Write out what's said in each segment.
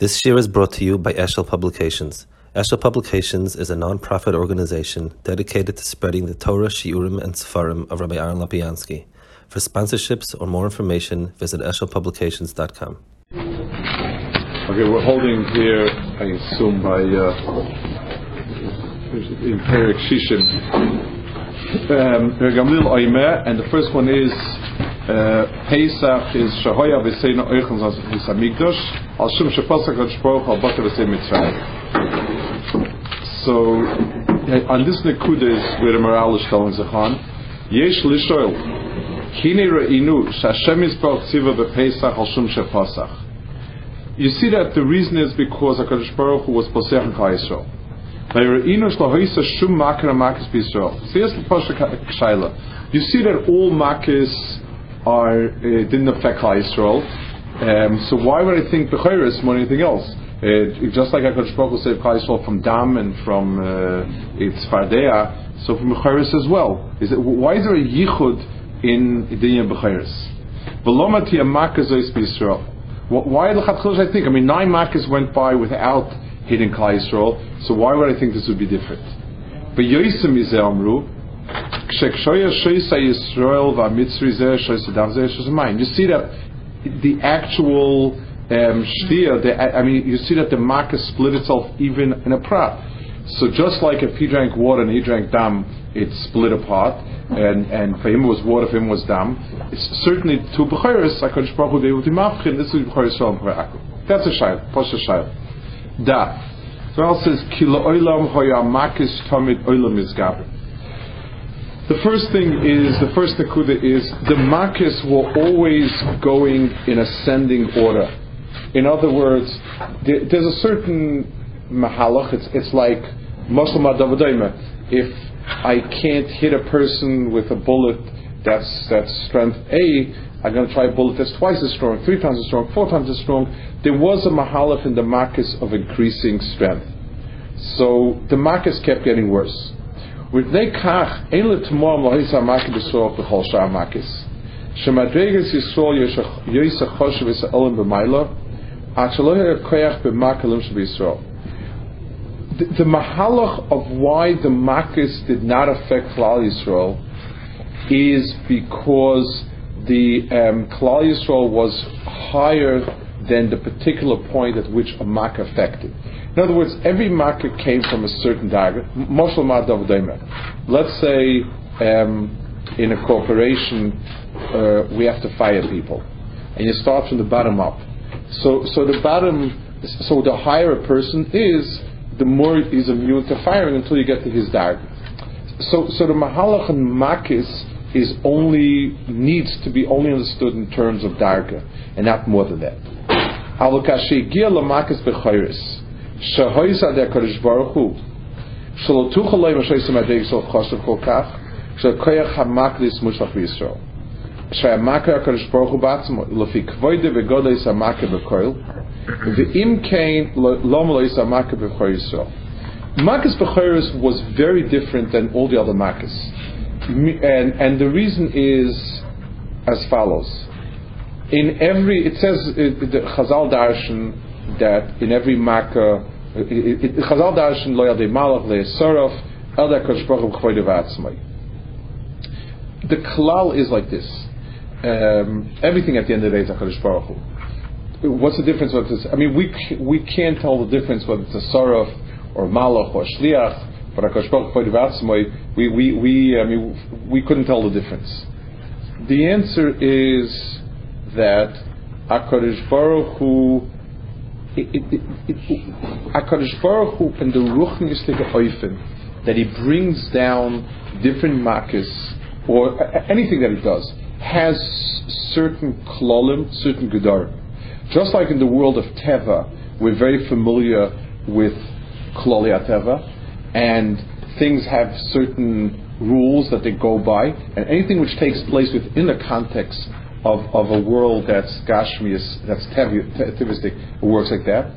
This year is brought to you by Eshel Publications. Eshel Publications is a non-profit organization dedicated to spreading the Torah, Shiurim, and Sefarim of Rabbi Aaron Lapiansky. For sponsorships or more information, visit eshelpublications.com. Okay, we're holding here, I assume, by uh, in Shishim. Um, and the first one is Pesach is Shahoya V'Seina Oichon Zas Hamikdash Al Shum Shepasach Al Shpoch Al Baka V'Sein Mitzrayim. So, uh, on this Nekuda is where the morale is telling Zachan. Yesh Lishoel. Kine Re'inu Shashem Yisbach Tziva B'Pesach Al Shum Shepasach. You see that the reason is because HaKadosh Baruch Hu was Posech in Yisrael. You see that all makis are uh, didn't affect Klal Yisrael. Um, so why would I think Bechiris more than anything else? Uh, just like HaKadosh Baruch Hu saved Klal Yisrael from Dam and from uh, its Fardea, so from Bechiris as well. Is it, why is there a yichud in Dinya Bechiris? Why the Chatchil I think? I mean, nine Makkahs went by without hitting Klal Yisrael, so why would I think this would be different? But Yoisim is Amru, you see that the actual um, the, I mean, you see that the makkah split itself even in a prat. So just like if he drank water and he drank dam, it split apart, and, and for him it was water, for him it was dam. It's certainly two b'chayres, HaKadosh Baruch Hu, they would mafchin, this is b'chayres shalom That's a shayl, posh a shayl. Da. So says, kila oilam hoya makis tamid oilam izgaber. The first thing is, the first nakuda is, the makis were always going in ascending order. In other words, there, there's a certain mahalach, it's, it's like Muslim If I can't hit a person with a bullet that's, that's strength A, I'm going to try a bullet that's twice as strong, three times as strong, four times as strong. There was a mahalach in the makis of increasing strength. So the makis kept getting worse. With nekach, ein le tmor mohis ha-makis b'sorok b'chol shar makis. Shemadregas Yisrael yoysa choshev es ha'olim b'maylo, at shelo koyach b'makalim The, the mahalach of why the makis did not affect Klal Yisrael is because the um, Klal Yisrael was higher than the particular point at which a mak affected. In other words, every market came from a certain dagger. Let's say um, in a corporation uh, we have to fire people, and you start from the bottom up. So, so the bottom, so the higher a person is, the more he's immune to firing until you get to his dagger. So, so the mahalach and makis is only needs to be only understood in terms of darga, and not more than that. שהויסא דקדוש ברוך הוא שלא תוכל להם השייסם הדייג סוף חוסר כל כך שהכוח המקליס מושלך בישראל שהמקר הקדוש ברוך הוא בעצמו לפי כבוידה וגודל המקר בכל ואם כן לא מלא המקר בכל ישראל Makkah's Bechoros was very different than all the other Makkahs. And, and the reason is as follows. In every, it says, it, the Chazal Darshan, that in every Makkah, Chazal Darshan lo yadei malach le'esorof, el da kosh baruch v'atzmai. The klal is like this. Um, everything at the end of the day is HaKadosh Baruch Hu. What's the difference? Whether it's, I mean, we we can't tell the difference whether it's a Saraf or Malach or Shliach, but HaKadosh Baruch Hu we, we, we, I mean, we couldn't tell the difference. The answer is that HaKadosh Baruch Hu HaKadosh Baruch Hu and the Ruchnistige Eufen, that he brings down different makkahs, or anything that he does, has certain klolim, certain gedar. Just like in the world of Teva, we're very familiar with kloli Teva, and things have certain rules that they go by, and anything which takes place within the context of, of a world that's gashmius, that's tevistic, works like that.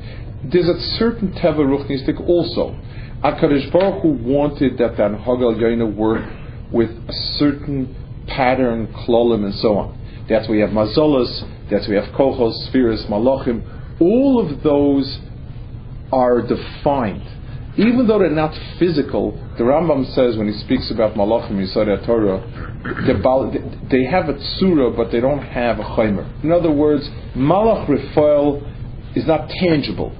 There's a certain teva ruchnistic also. Akadosh Baruch Hu wanted that the Anhagal Yaina work with a certain pattern, klolim, and so on. That's why we have mazolas, that's why we have kohos, spheres, malachim. all of those are defined. Even though they're not physical, the Rambam says when he speaks about Malachim Yisod Torah, they have a tsura, but they don't have a chaimer. In other words, Malach Raphael is not tangible,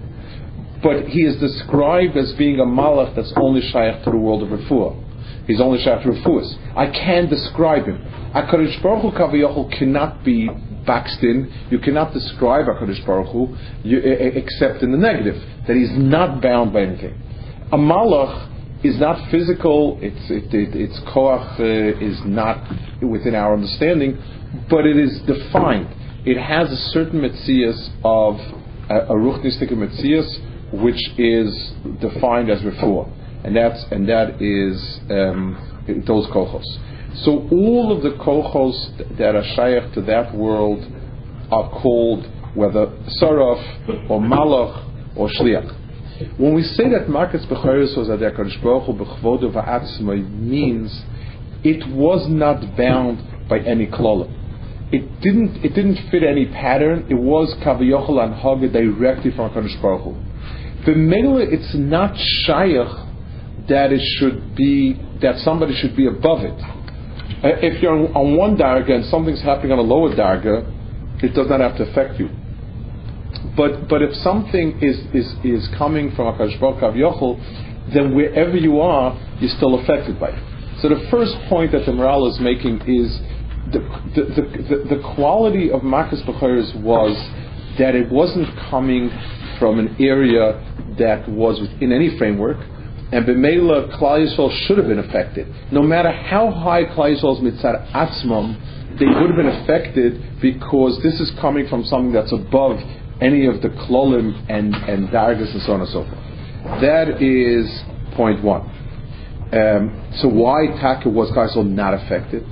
but he is described as being a Malach that's only shaykh to the world of Refuah. He's only shaykh to Refuahs. I can describe him. HaKadosh Baruch Hu cannot be boxed in. You cannot describe HaKadosh Baruch Hu except in the negative, that he's not bound by anything. A malach is not physical, its, it, it, its koach uh, is not within our understanding, but it is defined. It has a certain metzias of a, a ruchnistic metzias, which is defined as refuah, and that's and that is um, those kochos. So all of the kochos that are shaykh to that world are called whether saraf or malach or shliach. When we say that Makas Bechoris was Adek Baruch Hu means it was not bound by any klolim. It didn't, it didn't fit any pattern. It was Kavayochel and Haga directly from HaKadosh Baruch Hu. The it's not Shayach that it should be, that somebody should be above it. Uh, if you're on one darga and something's happening on a lower darga, it does not have to affect you. But but if something is is, is coming from Akash Yochel, then wherever you are, you're still affected by it. So the first point that the Maharal is making is the the, the, the, the quality of Makas Bechoros was that it wasn't coming from an area that was within any framework, and B'meila Klal should have been affected. No matter how high Klal Yisrael's mitzad atzmam, they would have been affected because this is coming from something that's above any of the klolim and, and dargas and so on and so forth. That is point one. Um, so why Taka was Kaisel not affected?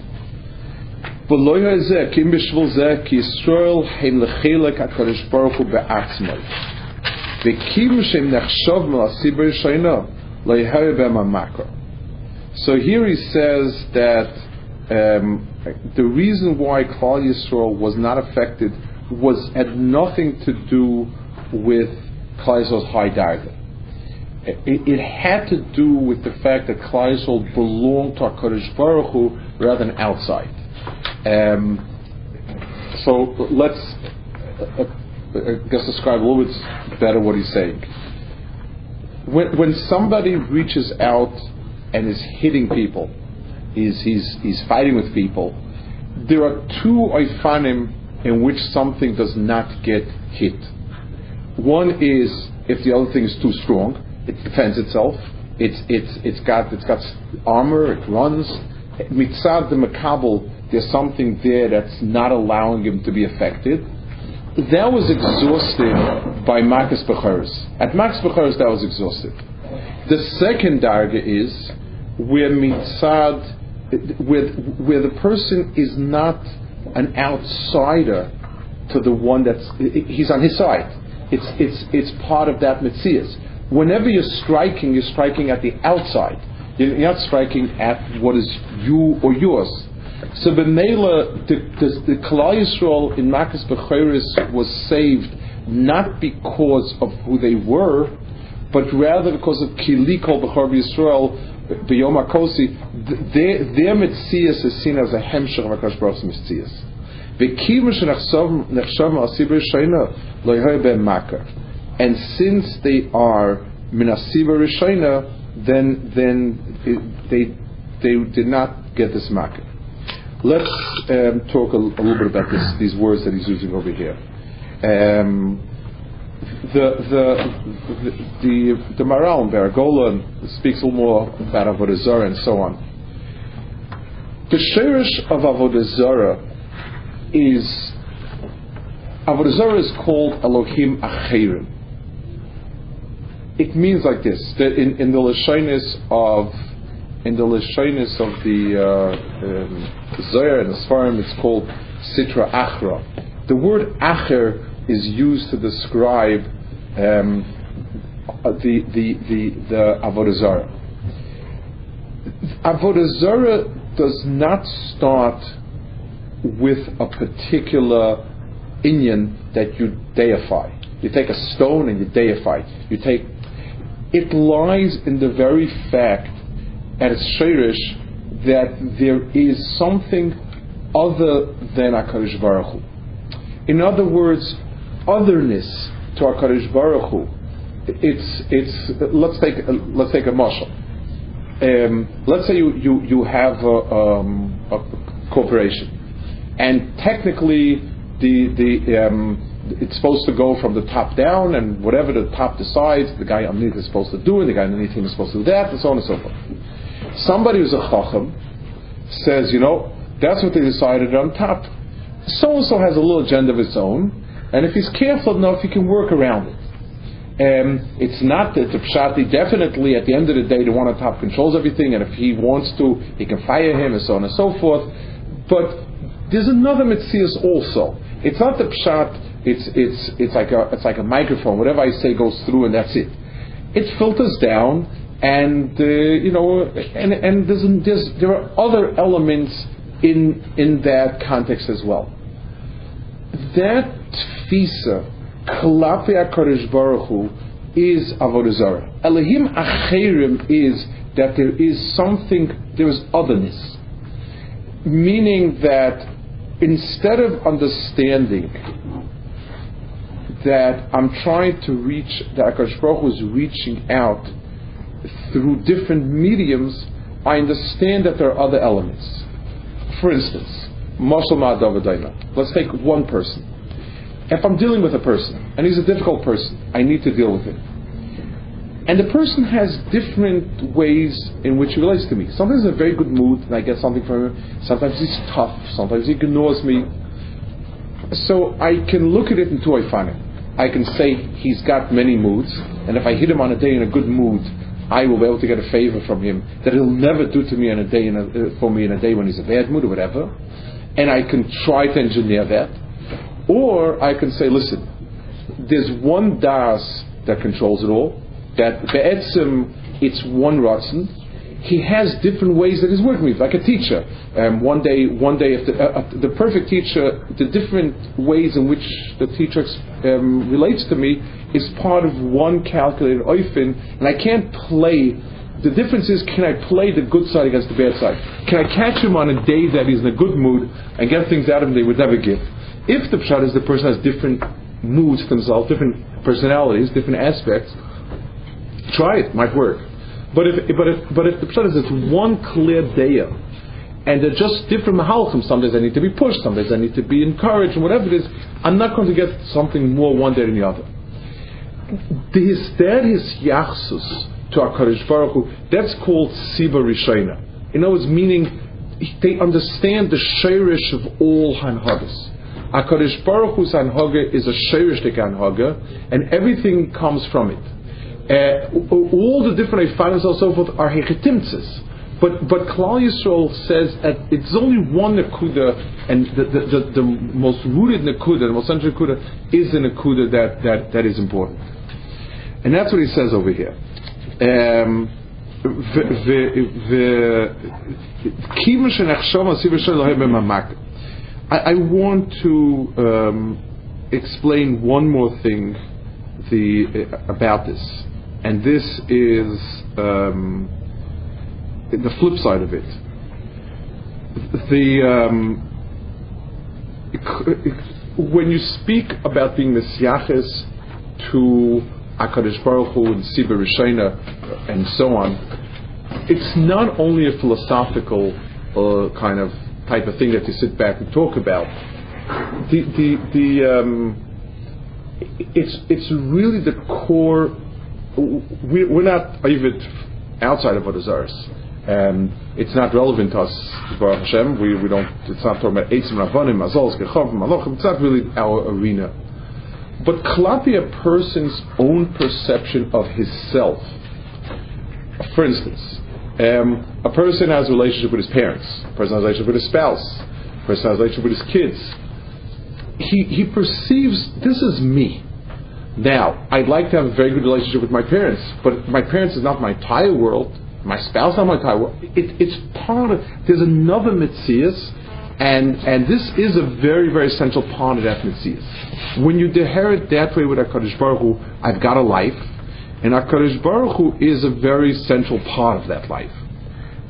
So here he says that um, the reason why Klal Yisrael was not affected was had nothing to do with Klal high darga. It, it, had to do with the fact that Klal belonged to Hakadosh Baruch Hu rather than outside. Um, so let's, uh, I guess, describe a little bit better what he's saying. When, when somebody reaches out and is hitting people, he's, he's, he's fighting with people, there are two oifanim in which something does not get hit. One is if the other thing is too strong, it defends itself. It's it's it's got it's got armor. It runs. Mitzad the makabel, there's something there that's not allowing him to be affected. That was exhausted by Makas Becharis. At Makas Becharis, that was exhausted. The second darga is where mitzad, where, where the person is not an outsider to the one that's he's on his side. It's it's it's part of that mitzias. Whenever you're striking, you're striking at the outside. You're not striking at what is you or yours. So Benela, the the, the Yisrael in Makas Bechoris was saved not because of who they were, but rather because of Kili Kol Bechor Yisrael B'Yom HaKosi, their, Metzias is seen as a hemshech of HaKadosh Baruch Hu's makar. And since they are minasiba rishayna, then then they they did not get this makar. Let's um, talk a, a, little bit about this, these words that he's using over here. Um, the the the the Maharal Baragola speaks a little more about avodah and so on. The shirish of avodah is avodah zarah is called Elohim Acherim. It means like this that in, in the lashonis of in the lashonis of the uh, um, Zohar and the Sfarim, it's called Sitra Achra. The word Acher is used to describe um, the the the, the avodah zarah. Avodah zarah does not start with a particular inyan that you deify. You take a stone and you deify it. You take. It lies in the very fact, at its shirish, that there is something other than Hakadosh Baruch Hu. In other words, otherness to Hakadosh Baruch Hu. It's it's let's take let's take a marshal. Um, let's say you you you have a, um, a corporation, and technically the the um, it's supposed to go from the top down, and whatever the top decides, the guy underneath is supposed to do, and the guy underneath him is supposed to do that, and so on and so forth. Somebody who's a chacham says, you know, that's what they decided on top. So and so has a little agenda of its own, and if he's careful enough, he can work around it. Um, it's not that the pshati definitely at the end of the day the one on top controls everything, and if he wants to, he can fire him, and so on and so forth. But there's another mitzvah also. It's not the pshat. It's it's it's like a it's like a microphone. Whatever I say goes through, and that's it. It filters down, and uh, you know, and and there's, there's there are other elements in in that context as well. That tfisa klape HaKadosh Baruch Hu is avodah zarah. Elohim acherim is that there is something, there is otherness, meaning that instead of understanding that I'm trying to reach, that HaKadosh Baruch Hu is reaching out through different mediums, I understand that there are other elements. For instance, Mashal Ma'adav Let's take one person. If I'm dealing with a person, and he's a difficult person, I need to deal with him. And the person has different ways in which he relates to me. Sometimes he's in a very good mood and I get something from him. Sometimes he's tough. Sometimes he ignores me. So I can look at it in two ways. I can say he's got many moods, and if I hit him on a day in a good mood, I will be able to get a favor from him that he'll never do to me on a day in a, uh, for me in a day when he's a bad mood or whatever. And I can try to engineer that. Or I can say, listen, there's one das that controls it all, that be'etzim, it's one ratzin. He has different ways that he's working with, like a teacher. Um, one day, one day, if the, uh, uh, the perfect teacher, the different ways in which the teacher um, relates to me is part of one calculated oifin, and I can't play. The difference is, can I play the good side against the bad side? Can I catch him on a day that he's in a good mood and get things out of him they would never get? If the pshat is the person has different moods themselves, different personalities, different aspects, try it, might work. But if but if but if the pshat is it's one clear day, and they're just different mahalchim. Some days I need to be pushed, some days I need to be encouraged, and whatever it is, I'm not going to get something more one day than the other. His yachsus to our Kadosh Baruch Hu, that's called siba rishona. In other words, meaning they understand the shirish of all hanhagas. HaKadosh Baruch Hu's Anhaga is a Sheirishtik Anhaga, and everything comes from it. Uh, all the different Eifanis and so forth are Hechetimtzes. But but Klal Yisrael says that it's only one Nakuda, and the, the, the, the, most rooted Nakuda, the most central Nakuda, is the Nakuda that, that, that is important. And that's what he says over here. Um, I, I want to um, explain one more thing the, uh, about this, and this is um, the flip side of it. The um, when you speak about being messiaches to Akadosh Baruch Hu and Siba Rishena and so on, it's not only a philosophical uh, kind of type of thing that you sit back and talk about. The the the um, it's it's really the core. We, we're not even outside of Avodazaris. Um, it's not relevant to us, Baruch Hashem. We, we don't. It's not talking about Eitzim Gechovim, Malochim. It's not really our arena. But klapi a person's own perception of his self. For instance, um, a person has a relationship with his parents. A person has a relationship with his spouse. A person has a relationship with his kids. He, he perceives this is me. Now, I'd like to have a very good relationship with my parents, but my parents is not my entire world. My spouse is not my entire world. It, it's part of, there's another mitzvah, And, and this is a very, very central part of that mitzvah. When you inherit that way with HaKadosh Baruch Hu, I've got a life, and HaKadosh Baruch Hu is a very central part of that life,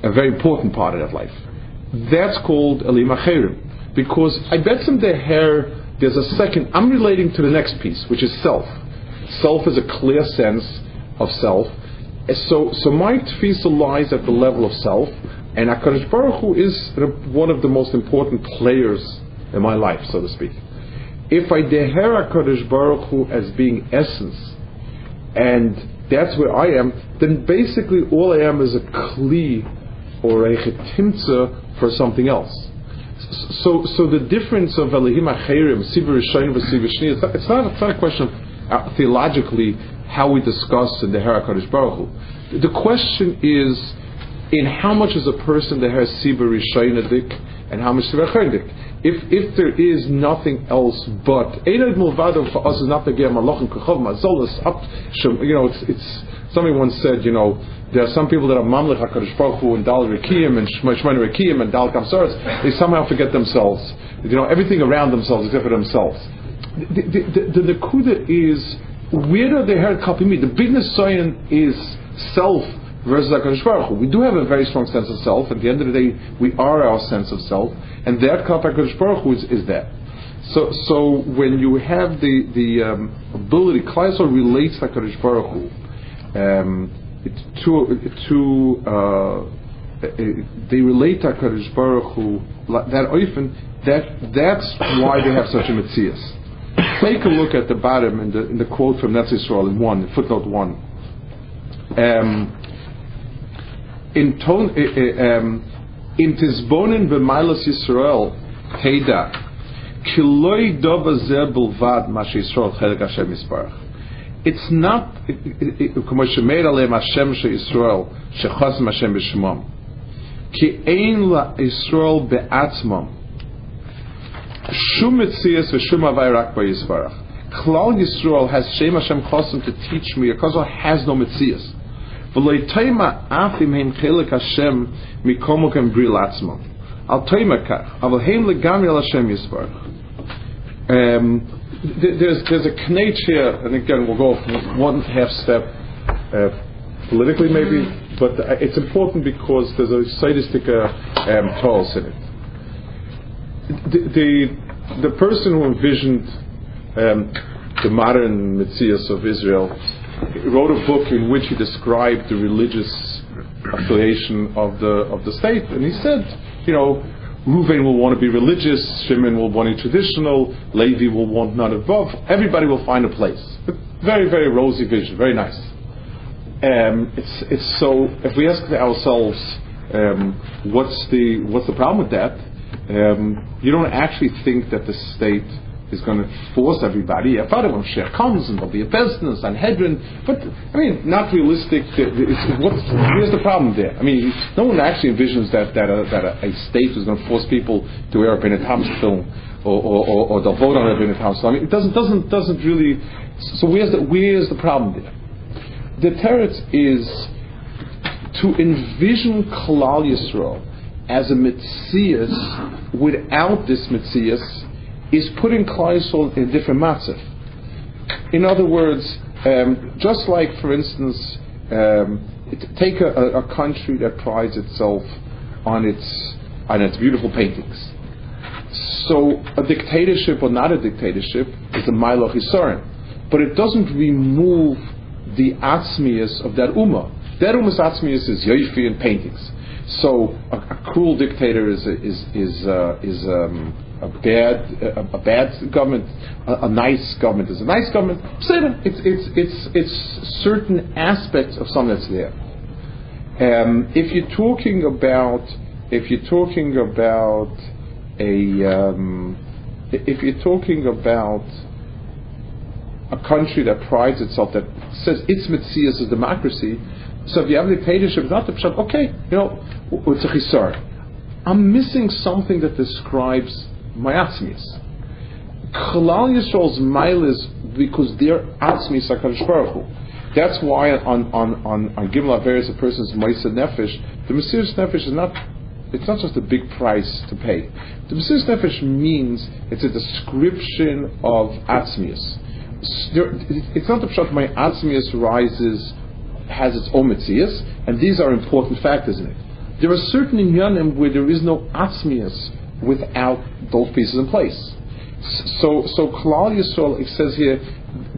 a very important part of that life. That's called Elim Acherim. Because I bet some deher, there's a second, I'm relating to the next piece, which is self. Self is a clear sense of self. So, so my tefisa lies at the level of self, and HaKadosh Baruch Hu is one of the most important players in my life, so to speak. If I deher HaKadosh Baruch Hu as being essence, and that's where I am, then basically all I am is a kli or a chetimtza for something else. So, so the difference of Elohim Acherim, Sibir Rishayim, it's not, it's not a question of uh, theologically how we discuss in the Hera Baruch Hu. The question is, in how much is a person that has Sibir Rishaynadik and how much Acherim if if there is nothing else but Einad Mulvado for us is not the Allah Kachov Mazolas? Up you know it's it's somebody once said you know there are some people that are Mamlech HaKadosh Baruch Hu and Dal Rekiim and Shemon Rekiim and Dal Kamsaras they somehow forget themselves. You know everything around themselves except for themselves. The the, the, the Nakuda is where do they hear Kapimi the biggest sign is self versus HaKadosh Baruch Hu. We do have a very strong sense of self. At the end of the day, we are our sense of self, and that Kaf HaKadosh Baruch Hu is, is that. So, so when you have the the um, ability, Klaisel relates HaKadosh Baruch Hu um, to to uh, they relate HaKadosh Baruch Hu that often that that's why they have such a mitzias. Take a look at the bottom in the in the quote from Netzach Yisrael in one footnote one. Um, in ton, um, in Tizbonin v'Mailas Yisrael Teda Kiloi Dova Zer Bulvad Mash Yisrael Chelik Hashem Yisparach. It's not כמו שמאיר עליהם השם של ישראל שחוסם השם בשמם כי אין לישראל בעצמם שום מציאס ושום הווי רק ביסברך. כלל ישראל has שם השם חוסם to teach me because it has no מציאס. ולא תימה אף אם הם חלק השם מקומוקם בריא לעצמם. אל תימה כך, אבל הם לגמרי על השם יסברך. Um, there's, there's a knate here, and again we'll go one half step uh, politically maybe, but it's important because there's a sadistic uh, um, toss in it. The, the, the person who envisioned um, the modern Metzias of Israel wrote a book in which he described the religious affiliation of the of the state, and he said, you know, Reuven will want to be religious, Shimon will want to be traditional, Levi will want none above. Everybody will find a place. Very, very rosy vision, very nice. Um, it's it's so. If we ask ourselves, um, what's the what's the problem with that? Um, you don't actually think that the state is going to force everybody. A father when Sheikh comes and there'll be a business and Hedron, but I mean, not realistic. What's, here's the problem there. I mean, no one actually envisions that that a, that a, a state is going to force people to wear a Bennett Thomas film or, or, or, or they'll vote on a Bennett Thomas film. I mean, it doesn't doesn't doesn't really. So where's the where's the problem there? The teretz is to envision Kalal Yisrael as a mitzias without this mitzias is putting Kleisel in a different matzah. In other words, um, just like, for instance, um, take a, a, country that prides itself on its on its beautiful paintings. So a dictatorship or not a dictatorship is a Milo Hisarin, but it doesn't remove the atzmius of that ummah. That ummah's atzmius is yoifi and paintings. So a, a cruel dictator is is is uh, is um, a bad a, a bad government. A, a, nice government is a nice government. It's it's it's it's certain aspects of something that's there. Um, if you're talking about if you're talking about a um, if you're talking about a country that prides itself that says its mitzvah is a democracy, so if you have a dictatorship, not the pshat, okay, you know, it's a chisar. I'm missing something that describes my atzmis. Chalal Yisrael's mile is because their atzmis are Baruch Hu. That's why on on on on Gimel Averis a person's Maisa Nefesh, the Mesiris Nefesh is not it's not just a big price to pay. The Mesiris Nefesh means it's a description of Atzmius. It's not the pshat my Atzmius rises, has its own Metzias, and these are important factors in it. There are certain inyanim where there is no Atzmius without those pieces in place. So, so Klal Yisrael, it says here,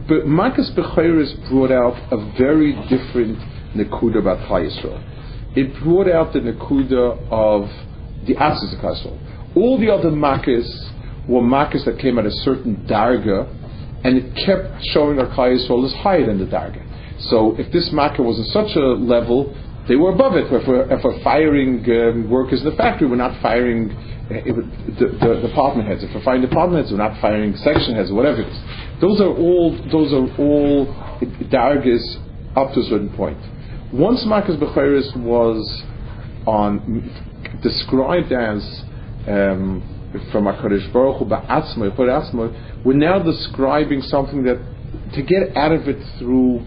but Makas Bechoris brought out a very different Nakuda about Klal Yisrael. It brought out the Nakuda of the Atzis of Klal All the other Marcus were Marcus that came at a certain Darga, and it kept showing our Klal Yisrael is higher than the Darga. So if this Makkah was at such a level, they were above it. If we're, if we're firing um, workers in the factory, we're not firing the, the, department heads. If we're firing department heads, we're not firing section heads, whatever it is. Those are all those are all dargis up to a certain point. Once Makas Becheris was on described as um, from Hakadosh Baruch Hu ba'atzma, we're now describing something that to get out of it through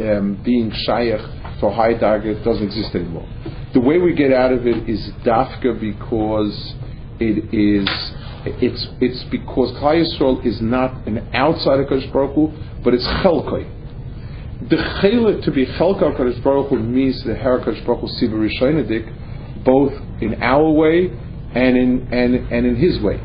um, being shaykh for high darga doesn't exist anymore. The way we get out of it is dafka because it is it's it's because Klal Yisrael is not an outside of Kodesh Baruch Hu, but it's chelkoi. The chelik to be chelka Kodesh Baruch Hu means the Her Kodesh Baruch Hu Siva both in our way and in and and in His way.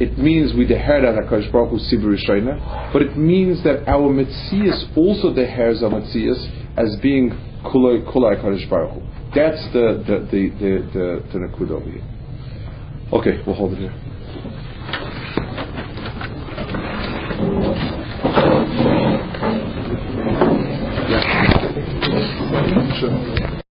It means we deher that Hakadosh Baruch Hu Siva but it means that our Metzias also the deheres our Metzias as being Kulai Hakadosh Baruch That's the the the the the, the. Okay, we'll hold it here.